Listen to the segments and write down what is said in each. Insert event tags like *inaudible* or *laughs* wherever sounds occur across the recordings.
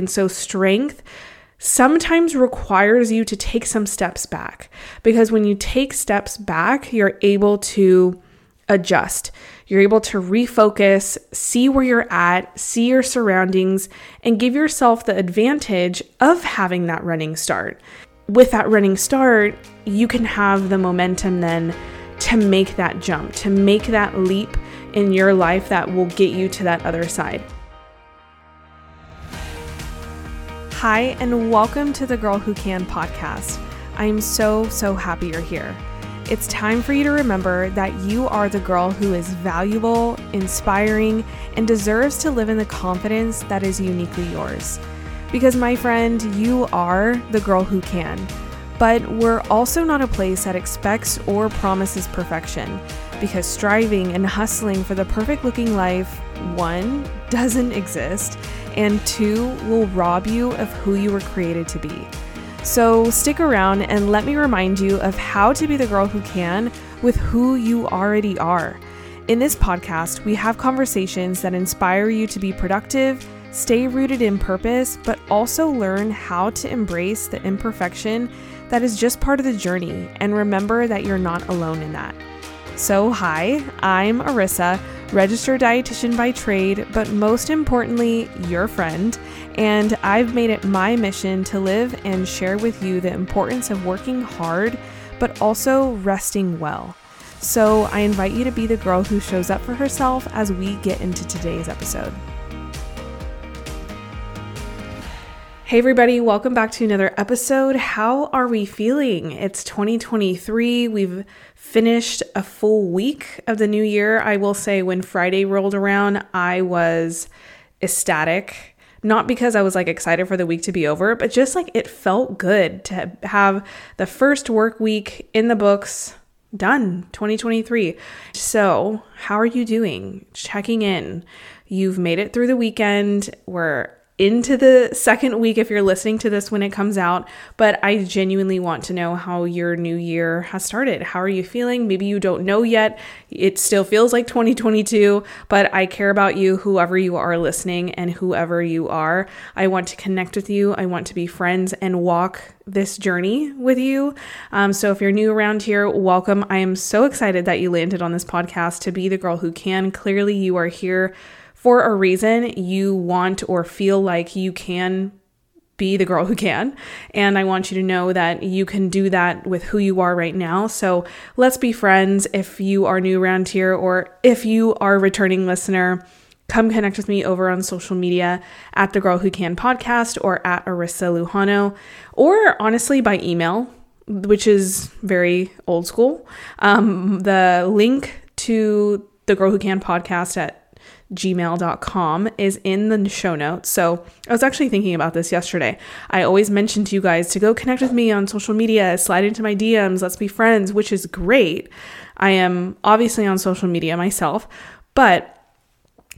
And so, strength sometimes requires you to take some steps back because when you take steps back, you're able to adjust. You're able to refocus, see where you're at, see your surroundings, and give yourself the advantage of having that running start. With that running start, you can have the momentum then to make that jump, to make that leap in your life that will get you to that other side. Hi, and welcome to the Girl Who Can podcast. I am so, so happy you're here. It's time for you to remember that you are the girl who is valuable, inspiring, and deserves to live in the confidence that is uniquely yours. Because, my friend, you are the girl who can. But we're also not a place that expects or promises perfection, because striving and hustling for the perfect looking life, one, *laughs* doesn't exist and two, will rob you of who you were created to be. So stick around and let me remind you of how to be the girl who can with who you already are. In this podcast, we have conversations that inspire you to be productive, stay rooted in purpose, but also learn how to embrace the imperfection that is just part of the journey and remember that you're not alone in that. So, hi, I'm Arissa registered dietitian by trade, but most importantly, your friend. And I've made it my mission to live and share with you the importance of working hard, but also resting well. So I invite you to be the girl who shows up for herself as we get into today's episode. Hey, everybody, welcome back to another episode. How are we feeling? It's 2023. We've finished a full week of the new year. I will say, when Friday rolled around, I was ecstatic. Not because I was like excited for the week to be over, but just like it felt good to have the first work week in the books done 2023. So, how are you doing? Checking in. You've made it through the weekend. We're into the second week if you're listening to this when it comes out, but I genuinely want to know how your new year has started. How are you feeling? Maybe you don't know yet. It still feels like 2022, but I care about you, whoever you are listening and whoever you are. I want to connect with you. I want to be friends and walk this journey with you. Um, so if you're new around here, welcome. I am so excited that you landed on this podcast to be the girl who can. Clearly, you are here for a reason you want or feel like you can be the girl who can. And I want you to know that you can do that with who you are right now. So let's be friends if you are new around here or if you are a returning listener. Come connect with me over on social media at the Girl Who Can podcast or at Arissa Lujano, or honestly by email, which is very old school. Um, the link to the Girl Who Can podcast at gmail.com is in the show notes. So I was actually thinking about this yesterday. I always mention to you guys to go connect with me on social media, slide into my DMs, let's be friends, which is great. I am obviously on social media myself, but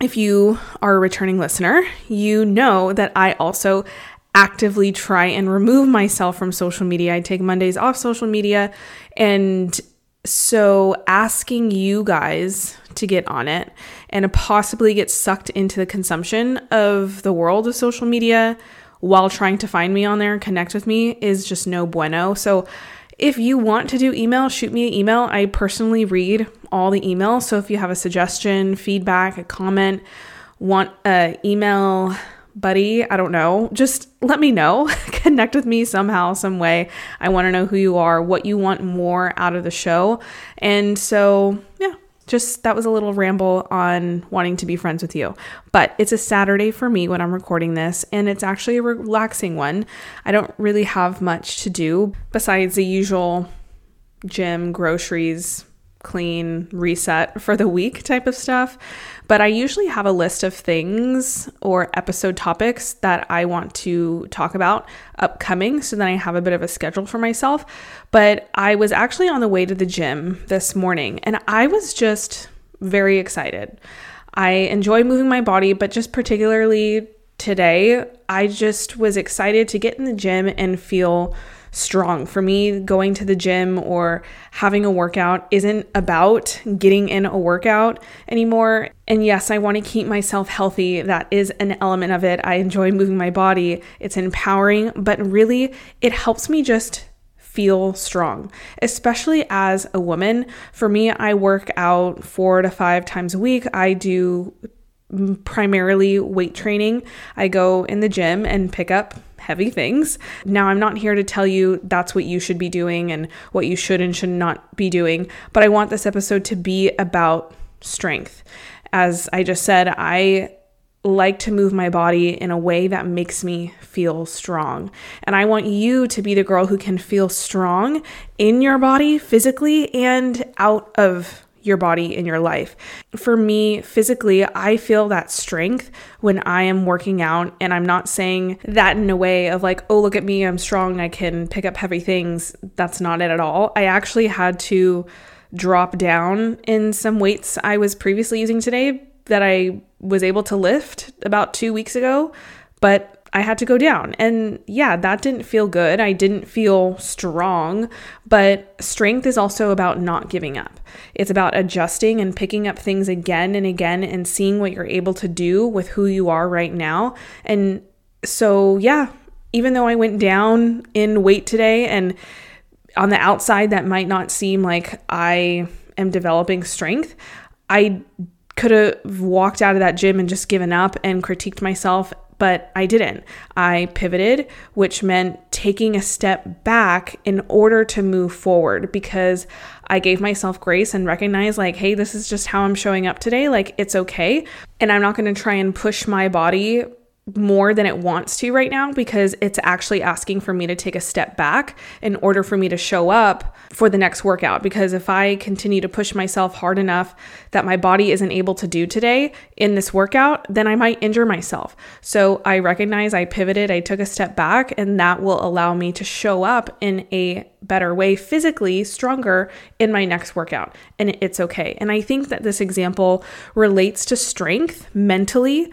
if you are a returning listener, you know that I also actively try and remove myself from social media. I take Mondays off social media and so, asking you guys to get on it and possibly get sucked into the consumption of the world of social media while trying to find me on there and connect with me is just no bueno. So, if you want to do email, shoot me an email. I personally read all the emails. So, if you have a suggestion, feedback, a comment, want an email buddy, I don't know, just let me know. *laughs* Connect with me somehow, some way. I want to know who you are, what you want more out of the show. And so, yeah, just that was a little ramble on wanting to be friends with you. But it's a Saturday for me when I'm recording this, and it's actually a relaxing one. I don't really have much to do besides the usual gym, groceries, clean, reset for the week type of stuff. But I usually have a list of things or episode topics that I want to talk about upcoming so then I have a bit of a schedule for myself. But I was actually on the way to the gym this morning and I was just very excited. I enjoy moving my body, but just particularly today, I just was excited to get in the gym and feel strong. For me, going to the gym or having a workout isn't about getting in a workout anymore. And yes, I want to keep myself healthy. That is an element of it. I enjoy moving my body, it's empowering, but really, it helps me just feel strong, especially as a woman. For me, I work out four to five times a week. I do primarily weight training. I go in the gym and pick up heavy things. Now, I'm not here to tell you that's what you should be doing and what you should and should not be doing, but I want this episode to be about strength. As I just said, I like to move my body in a way that makes me feel strong. And I want you to be the girl who can feel strong in your body physically and out of your body in your life. For me, physically, I feel that strength when I am working out. And I'm not saying that in a way of like, oh, look at me, I'm strong, I can pick up heavy things. That's not it at all. I actually had to drop down in some weights I was previously using today that I was able to lift about two weeks ago. But I had to go down. And yeah, that didn't feel good. I didn't feel strong, but strength is also about not giving up. It's about adjusting and picking up things again and again and seeing what you're able to do with who you are right now. And so, yeah, even though I went down in weight today and on the outside that might not seem like I am developing strength, I could have walked out of that gym and just given up and critiqued myself but I didn't. I pivoted, which meant taking a step back in order to move forward because I gave myself grace and recognized, like, hey, this is just how I'm showing up today. Like, it's okay. And I'm not going to try and push my body more than it wants to right now because it's actually asking for me to take a step back in order for me to show up for the next workout. Because if I continue to push myself hard enough that my body isn't able to do today in this workout, then I might injure myself. So I recognize I pivoted, I took a step back, and that will allow me to show up in a better way, physically stronger in my next workout. And it's okay. And I think that this example relates to strength mentally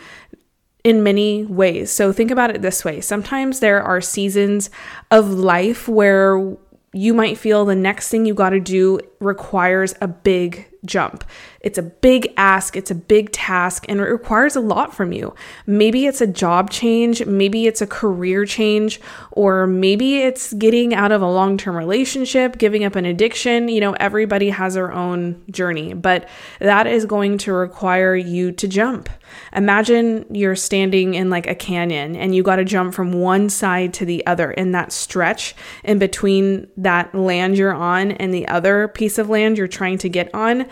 in many ways. So think about it this way sometimes there are seasons of life where you might feel the next thing you got to do requires a big jump. It's a big ask, it's a big task, and it requires a lot from you. Maybe it's a job change, maybe it's a career change, or maybe it's getting out of a long term relationship, giving up an addiction. You know, everybody has their own journey, but that is going to require you to jump. Imagine you're standing in like a canyon and you got to jump from one side to the other in that stretch in between that land you're on and the other piece of land you're trying to get on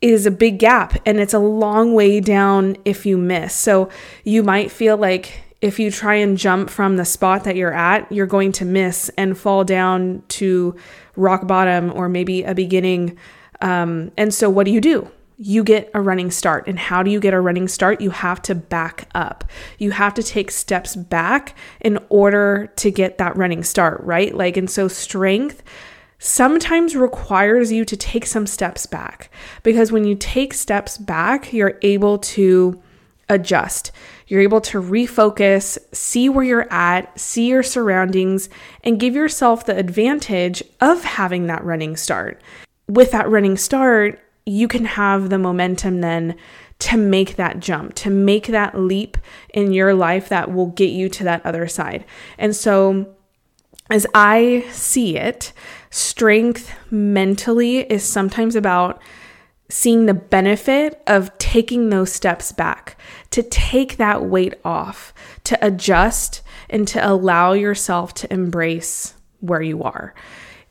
is a big gap and it's a long way down if you miss. So you might feel like if you try and jump from the spot that you're at, you're going to miss and fall down to rock bottom or maybe a beginning. Um, and so, what do you do? You get a running start. And how do you get a running start? You have to back up. You have to take steps back in order to get that running start, right? Like, and so strength sometimes requires you to take some steps back because when you take steps back, you're able to adjust. You're able to refocus, see where you're at, see your surroundings, and give yourself the advantage of having that running start. With that running start, you can have the momentum then to make that jump, to make that leap in your life that will get you to that other side. And so, as I see it, strength mentally is sometimes about seeing the benefit of taking those steps back, to take that weight off, to adjust, and to allow yourself to embrace where you are.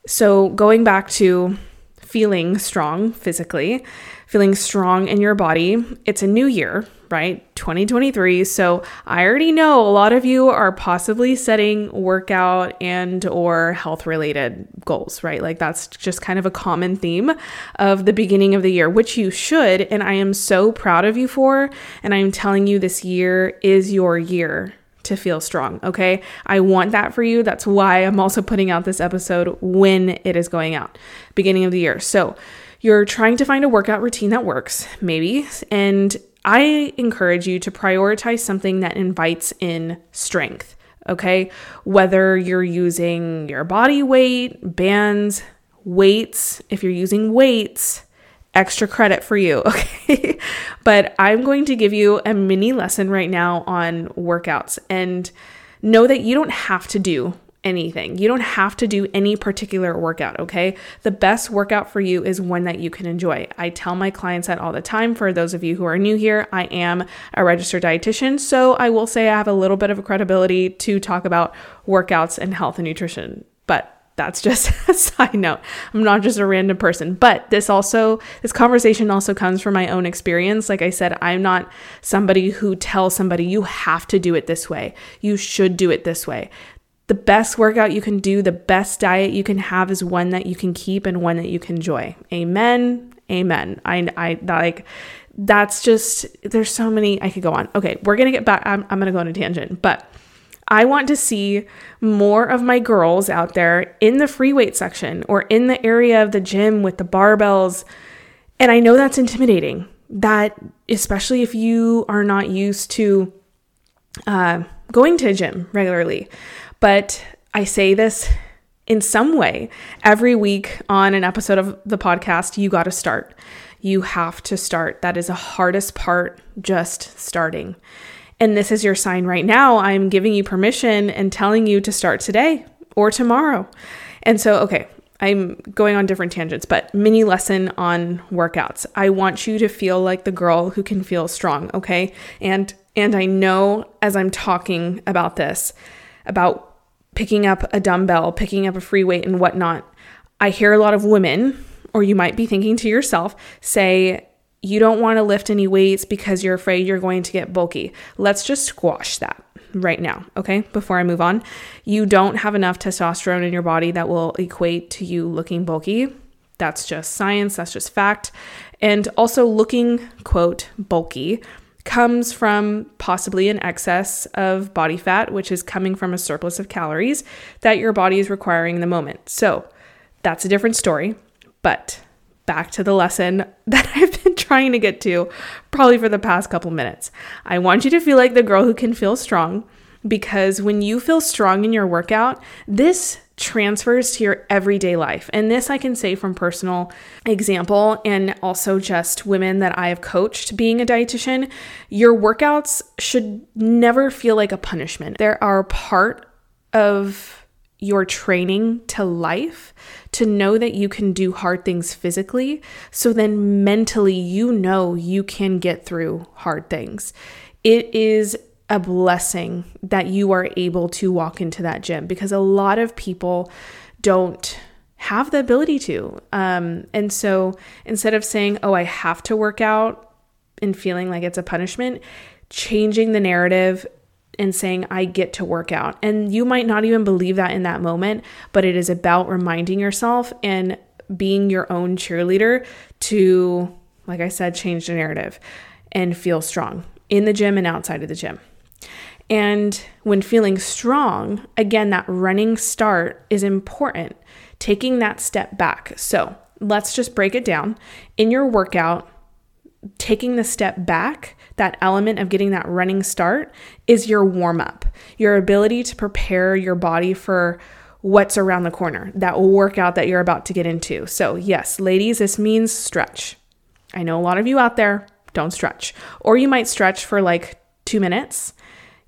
So, going back to feeling strong physically, feeling strong in your body, it's a new year, right? 2023. So I already know a lot of you are possibly setting workout and or health related goals, right? Like that's just kind of a common theme of the beginning of the year, which you should and I am so proud of you for and I'm telling you this year is your year to feel strong, okay? I want that for you. That's why I'm also putting out this episode when it is going out, beginning of the year. So, you're trying to find a workout routine that works, maybe, and I encourage you to prioritize something that invites in strength. Okay. Whether you're using your body weight, bands, weights, if you're using weights, extra credit for you. *laughs* Okay. but I'm going to give you a mini lesson right now on workouts and know that you don't have to do anything. You don't have to do any particular workout, okay? The best workout for you is one that you can enjoy. I tell my clients that all the time. For those of you who are new here, I am a registered dietitian, so I will say I have a little bit of a credibility to talk about workouts and health and nutrition. But that's *laughs* just a side note. I'm not just a random person, but this also, this conversation also comes from my own experience. Like I said, I'm not somebody who tells somebody you have to do it this way. You should do it this way the best workout you can do, the best diet you can have is one that you can keep and one that you can enjoy. Amen. Amen. I, I like that's just there's so many I could go on. Okay, we're gonna get back. I'm, I'm gonna go on a tangent, but I want to see more of my girls out there in the free weight section or in the area of the gym with the barbells. And I know that's intimidating. That especially if you are not used to uh, going to a gym regularly. But I say this in some way every week on an episode of the podcast. You got to start. You have to start. That is the hardest part, just starting. And this is your sign right now. I'm giving you permission and telling you to start today or tomorrow. And so, okay, I'm going on different tangents, but mini lesson on workouts. I want you to feel like the girl who can feel strong, okay? And and I know as I'm talking about this, about picking up a dumbbell, picking up a free weight, and whatnot, I hear a lot of women, or you might be thinking to yourself, say, you don't want to lift any weights because you're afraid you're going to get bulky. Let's just squash that right now, okay? Before I move on, you don't have enough testosterone in your body that will equate to you looking bulky. That's just science, that's just fact. And also, looking, quote, bulky comes from possibly an excess of body fat, which is coming from a surplus of calories that your body is requiring in the moment. So that's a different story. But back to the lesson *laughs* that I've been trying to get to probably for the past couple minutes. I want you to feel like the girl who can feel strong because when you feel strong in your workout, this transfers to your everyday life. And this I can say from personal example and also just women that I have coached being a dietitian. Your workouts should never feel like a punishment. There are part of your training to life to know that you can do hard things physically. So then mentally, you know you can get through hard things. It is a blessing that you are able to walk into that gym because a lot of people don't have the ability to. Um, and so instead of saying, oh, I have to work out and feeling like it's a punishment, changing the narrative and saying, I get to work out. And you might not even believe that in that moment, but it is about reminding yourself and being your own cheerleader to, like I said, change the narrative and feel strong in the gym and outside of the gym. And when feeling strong, again, that running start is important, taking that step back. So let's just break it down. In your workout, taking the step back, that element of getting that running start is your warm up, your ability to prepare your body for what's around the corner, that workout that you're about to get into. So, yes, ladies, this means stretch. I know a lot of you out there don't stretch, or you might stretch for like two minutes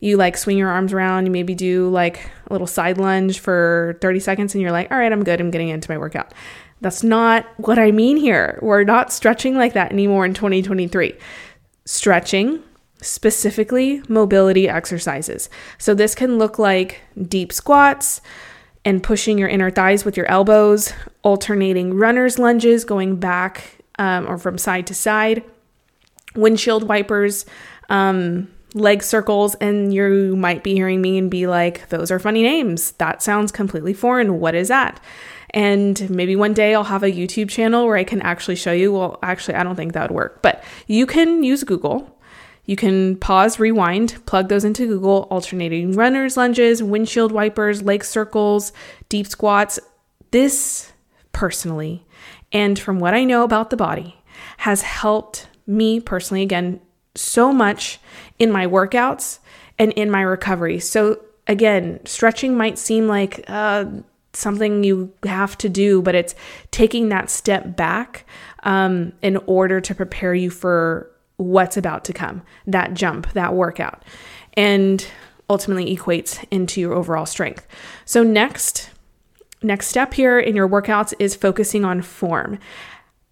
you like swing your arms around, you maybe do like a little side lunge for 30 seconds, and you're like, all right, I'm good, I'm getting into my workout. That's not what I mean here. We're not stretching like that anymore in 2023. Stretching, specifically mobility exercises. So this can look like deep squats and pushing your inner thighs with your elbows, alternating runner's lunges, going back um, or from side to side, windshield wipers. Um, leg circles and you might be hearing me and be like those are funny names. That sounds completely foreign. What is that? And maybe one day I'll have a YouTube channel where I can actually show you. Well actually I don't think that would work but you can use Google. You can pause rewind plug those into Google alternating runners lunges windshield wipers leg circles deep squats. This personally and from what I know about the body has helped me personally again so much in my workouts and in my recovery. So again, stretching might seem like uh, something you have to do, but it's taking that step back um, in order to prepare you for what's about to come that jump, that workout, and ultimately equates into your overall strength. So, next, next step here in your workouts is focusing on form.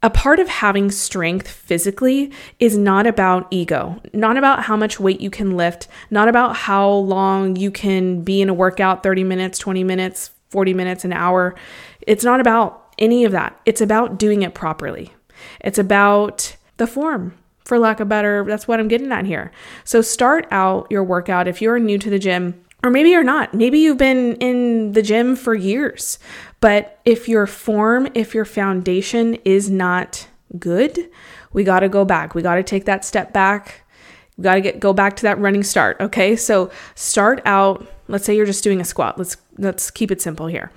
A part of having strength physically is not about ego, not about how much weight you can lift, not about how long you can be in a workout 30 minutes, 20 minutes, 40 minutes, an hour. It's not about any of that. It's about doing it properly. It's about the form, for lack of better. That's what I'm getting at here. So start out your workout if you're new to the gym. Or maybe you're not. Maybe you've been in the gym for years. But if your form, if your foundation is not good, we got to go back. We got to take that step back. We got to get go back to that running start, okay? So start out, let's say you're just doing a squat. Let's let's keep it simple here.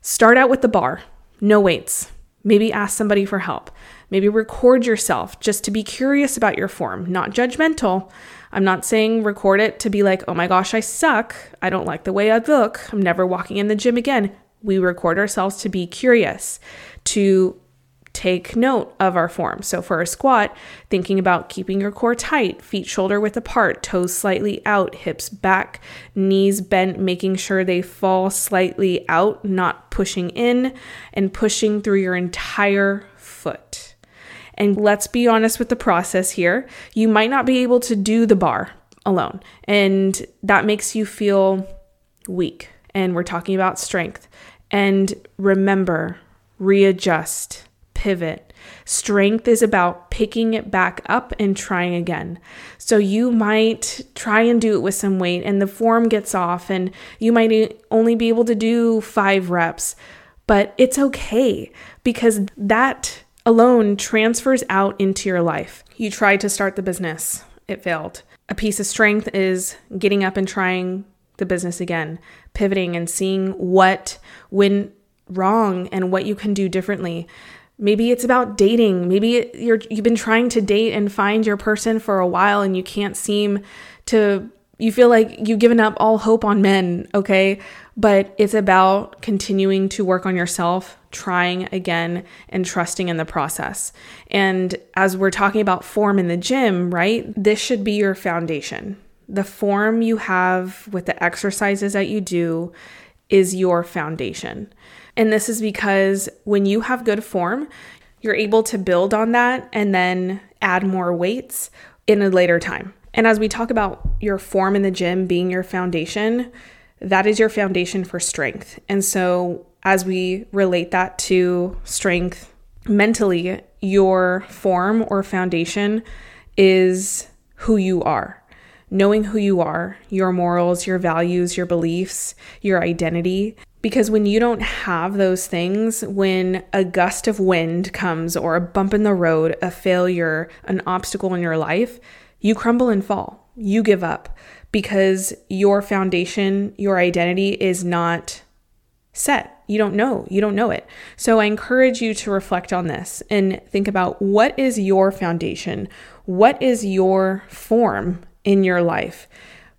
Start out with the bar. No weights. Maybe ask somebody for help. Maybe record yourself just to be curious about your form, not judgmental. I'm not saying record it to be like, oh my gosh, I suck. I don't like the way I look. I'm never walking in the gym again we record ourselves to be curious, to take note of our form. So for a squat, thinking about keeping your core tight, feet shoulder width apart, toes slightly out, hips back, knees bent, making sure they fall slightly out, not pushing in, and pushing through your entire foot. And let's be honest with the process here. You might not be able to do the bar alone, and that makes you feel weak. And we're talking about strength. And remember, readjust, pivot. Strength is about picking it back up and trying again. So you might try and do it with some weight, and the form gets off, and you might only be able to do five reps, but it's okay because that alone transfers out into your life. You tried to start the business, it failed. A piece of strength is getting up and trying the business again, pivoting and seeing what went wrong and what you can do differently. Maybe it's about dating. Maybe you're you've been trying to date and find your person for a while and you can't seem to you feel like you've given up all hope on men, okay? But it's about continuing to work on yourself, trying again, and trusting in the process. And as we're talking about form in the gym, right? This should be your foundation the form you have with the exercises that you do is your foundation. And this is because when you have good form, you're able to build on that and then add more weights in a later time. And as we talk about your form in the gym being your foundation, that is your foundation for strength. And so as we relate that to strength mentally, your form or foundation is who you are knowing who you are, your morals, your values, your beliefs, your identity. Because when you don't have those things, when a gust of wind comes or a bump in the road, a failure, an obstacle in your life, you crumble and fall. You give up because your foundation, your identity is not set. You don't know. You don't know it. So I encourage you to reflect on this and think about what is your foundation? What is your form in your life,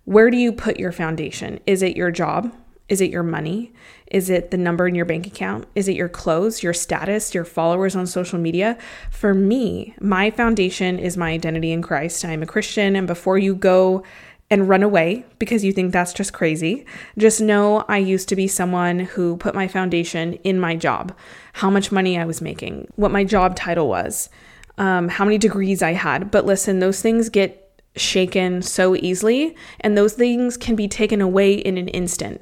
where do you put your foundation? Is it your job? Is it your money? Is it the number in your bank account? Is it your clothes, your status, your followers on social media? For me, my foundation is my identity in Christ. I am a Christian. And before you go and run away because you think that's just crazy, just know I used to be someone who put my foundation in my job, how much money I was making, what my job title was, um, how many degrees I had. But listen, those things get shaken so easily, and those things can be taken away in an instant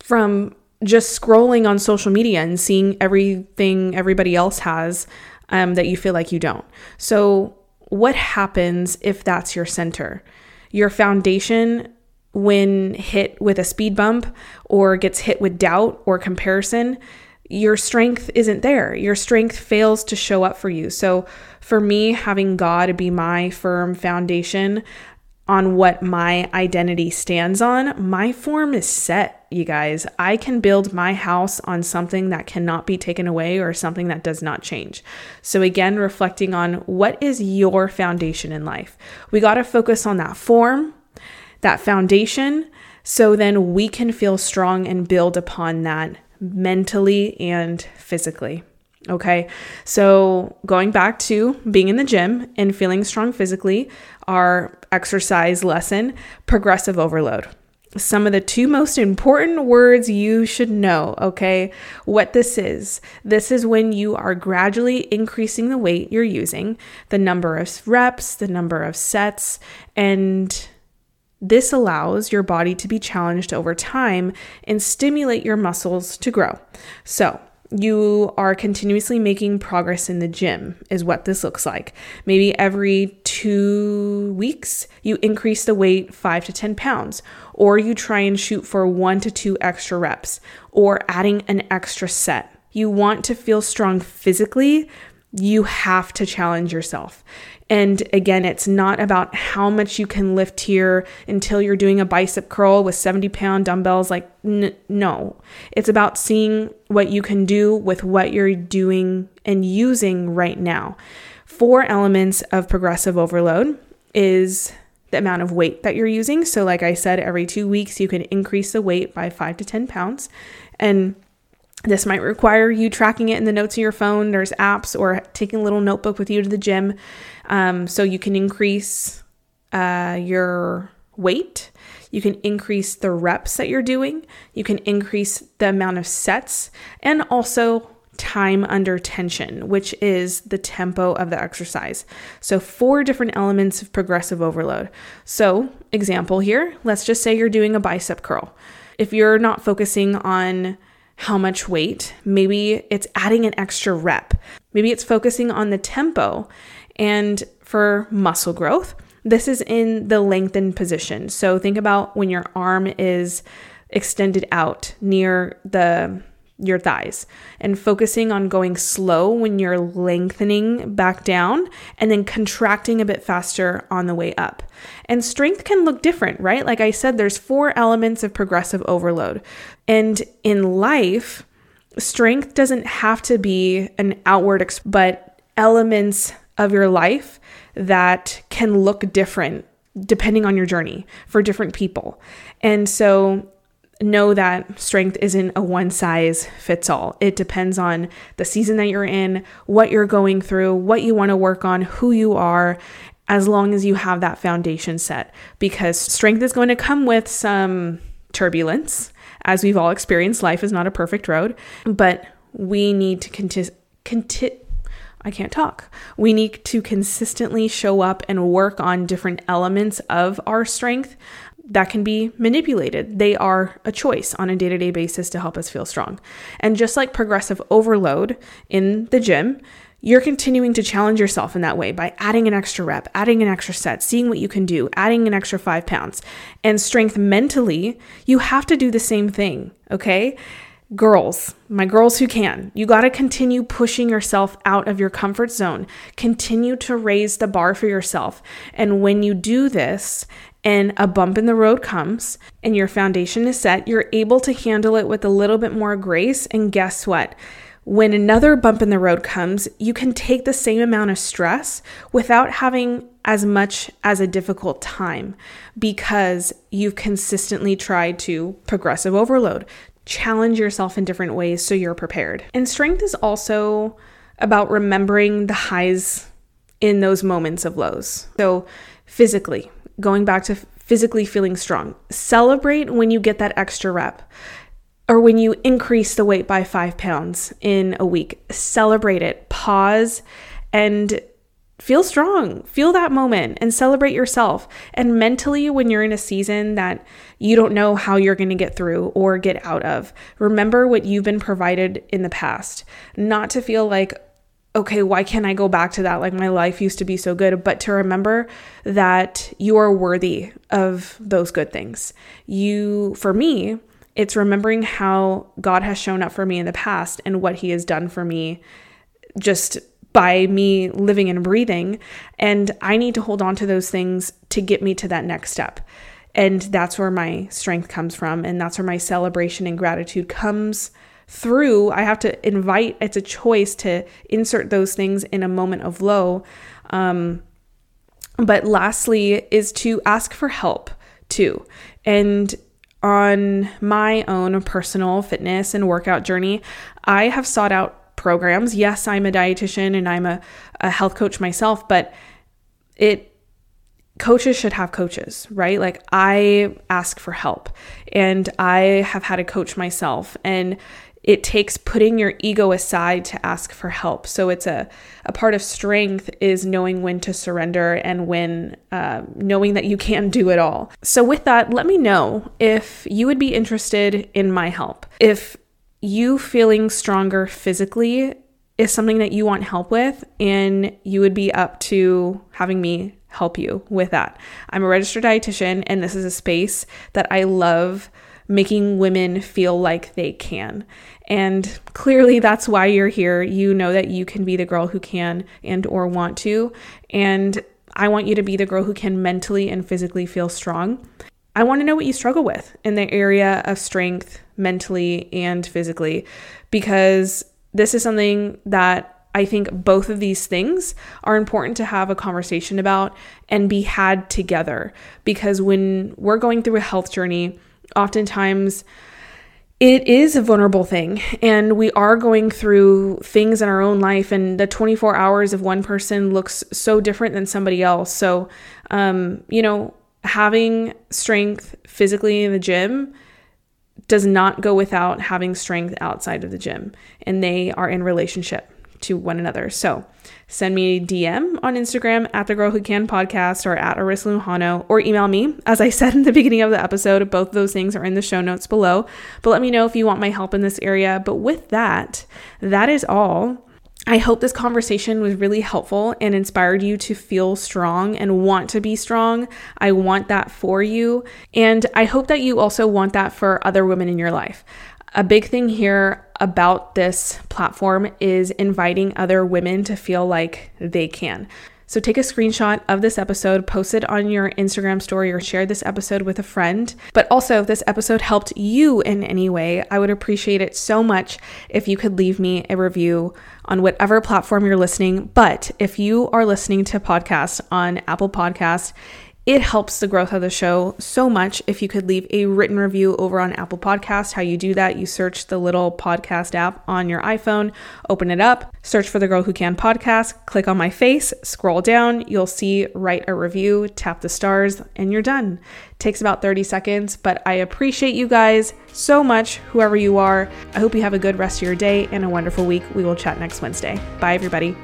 from just scrolling on social media and seeing everything everybody else has um, that you feel like you don't. So, what happens if that's your center? Your foundation, when hit with a speed bump or gets hit with doubt or comparison, your strength isn't there. Your strength fails to show up for you. So, for me, having God be my firm foundation on what my identity stands on, my form is set, you guys. I can build my house on something that cannot be taken away or something that does not change. So, again, reflecting on what is your foundation in life. We got to focus on that form, that foundation, So then we can feel strong and build upon that mentally and physically. Okay, so going back to being in the gym and feeling strong physically, our exercise lesson progressive overload. Some of the two most important words you should know, okay? What this is. This is when you are gradually increasing the weight you're using, the number of reps, the number of sets, and this allows your body to be challenged over time and stimulate your muscles to grow. So, you are continuously making progress in the gym, is what this looks like. Maybe every two weeks, you increase the weight five to 10 pounds, or you try and shoot for one to two extra reps, or adding an extra set. You want to feel strong physically, you have to challenge yourself. And again, it's not about how much you can lift here until you're doing a bicep curl with 70 pound dumbbells. Like, n- no, it's about seeing what you can do with what you're doing and using right now. Four elements of progressive overload is the amount of weight that you're using. So, like I said, every two weeks, you can increase the weight by five to 10 pounds. And this might require you tracking it in the notes of your phone. There's apps or taking a little notebook with you to the gym um, so you can increase uh, your weight. You can increase the reps that you're doing. You can increase the amount of sets and also time under tension, which is the tempo of the exercise. So, four different elements of progressive overload. So, example here, let's just say you're doing a bicep curl. If you're not focusing on how much weight. Maybe it's adding an extra rep. Maybe it's focusing on the tempo. And for muscle growth, this is in the lengthened position. So think about when your arm is extended out near the your thighs and focusing on going slow when you're lengthening back down and then contracting a bit faster on the way up. And strength can look different, right? Like I said, there's four elements of progressive overload. And in life, strength doesn't have to be an outward, exp- but elements of your life that can look different depending on your journey for different people. And so know that strength isn't a one size fits all. It depends on the season that you're in, what you're going through, what you want to work on, who you are, as long as you have that foundation set. Because strength is going to come with some turbulence. As we've all experienced, life is not a perfect road, but we need to continue. Conti- I can't talk. We need to consistently show up and work on different elements of our strength that can be manipulated. They are a choice on a day to day basis to help us feel strong. And just like progressive overload in the gym, you're continuing to challenge yourself in that way by adding an extra rep, adding an extra set, seeing what you can do, adding an extra five pounds. And strength mentally, you have to do the same thing, okay? Girls, my girls who can, you got to continue pushing yourself out of your comfort zone. Continue to raise the bar for yourself. And when you do this and a bump in the road comes and your foundation is set, you're able to handle it with a little bit more grace. And guess what? When another bump in the road comes, you can take the same amount of stress without having as much as a difficult time because you've consistently tried to progressive overload, challenge yourself in different ways so you're prepared. And strength is also about remembering the highs in those moments of lows. So, physically, going back to physically feeling strong, celebrate when you get that extra rep or when you increase the weight by five pounds in a week. Celebrate it, pause, and feel strong. Feel that moment and celebrate yourself. And mentally, when you're in a season that you don't know how you're going to get through or get out of, remember what you've been provided in the past. Not to feel like, okay, why can't I go back to that? Like my life used to be so good, but to remember that you are worthy of those good things. You, for me, it's remembering how God has shown up for me in the past and what He has done for me just by me living and breathing. And I need to hold on to those things to get me to that next step. And that's where my strength comes from. And that's where my celebration and gratitude comes through. I have to invite, it's a choice to insert those things in a moment of low. Um, but lastly, is to ask for help too. And on my own personal fitness and workout journey, I have sought out programs. Yes, I'm a dietitian and I'm a, a health coach myself, but it coaches should have coaches, right? Like I ask for help and I have had a coach myself and it takes putting your ego aside to ask for help. So it's a, a part of strength is knowing when to surrender and when uh, knowing that you can do it all. So with that, let me know if you would be interested in my help. If you feeling stronger physically is something that you want help with and you would be up to having me help you with that. I'm a registered dietitian and this is a space that I love making women feel like they can. And clearly that's why you're here. You know that you can be the girl who can and or want to. And I want you to be the girl who can mentally and physically feel strong. I want to know what you struggle with in the area of strength, mentally and physically, because this is something that I think both of these things are important to have a conversation about and be had together. Because when we're going through a health journey, oftentimes it is a vulnerable thing and we are going through things in our own life and the 24 hours of one person looks so different than somebody else so um, you know having strength physically in the gym does not go without having strength outside of the gym and they are in relationship to one another. So send me a DM on Instagram at the Girl Who Can podcast or at Arissa Lujano or email me. As I said *laughs* in the beginning of the episode, both those things are in the show notes below. But let me know if you want my help in this area. But with that, that is all. I hope this conversation was really helpful and inspired you to feel strong and want to be strong. I want that for you. And I hope that you also want that for other women in your life. A big thing here about this platform is inviting other women to feel like they can. So take a screenshot of this episode, post it on your Instagram story, or share this episode with a friend. But also, if this episode helped you in any way, I would appreciate it so much if you could leave me a review on whatever platform you're listening. But if you are listening to podcasts on Apple Podcast, it helps the growth of the show so much if you could leave a written review over on Apple Podcast. How you do that, you search the little podcast app on your iPhone, open it up, search for the Girl Who Can podcast, click on my face, scroll down, you'll see write a review, tap the stars, and you're done. It takes about 30 seconds, but I appreciate you guys so much, whoever you are. I hope you have a good rest of your day and a wonderful week. We will chat next Wednesday. Bye, everybody.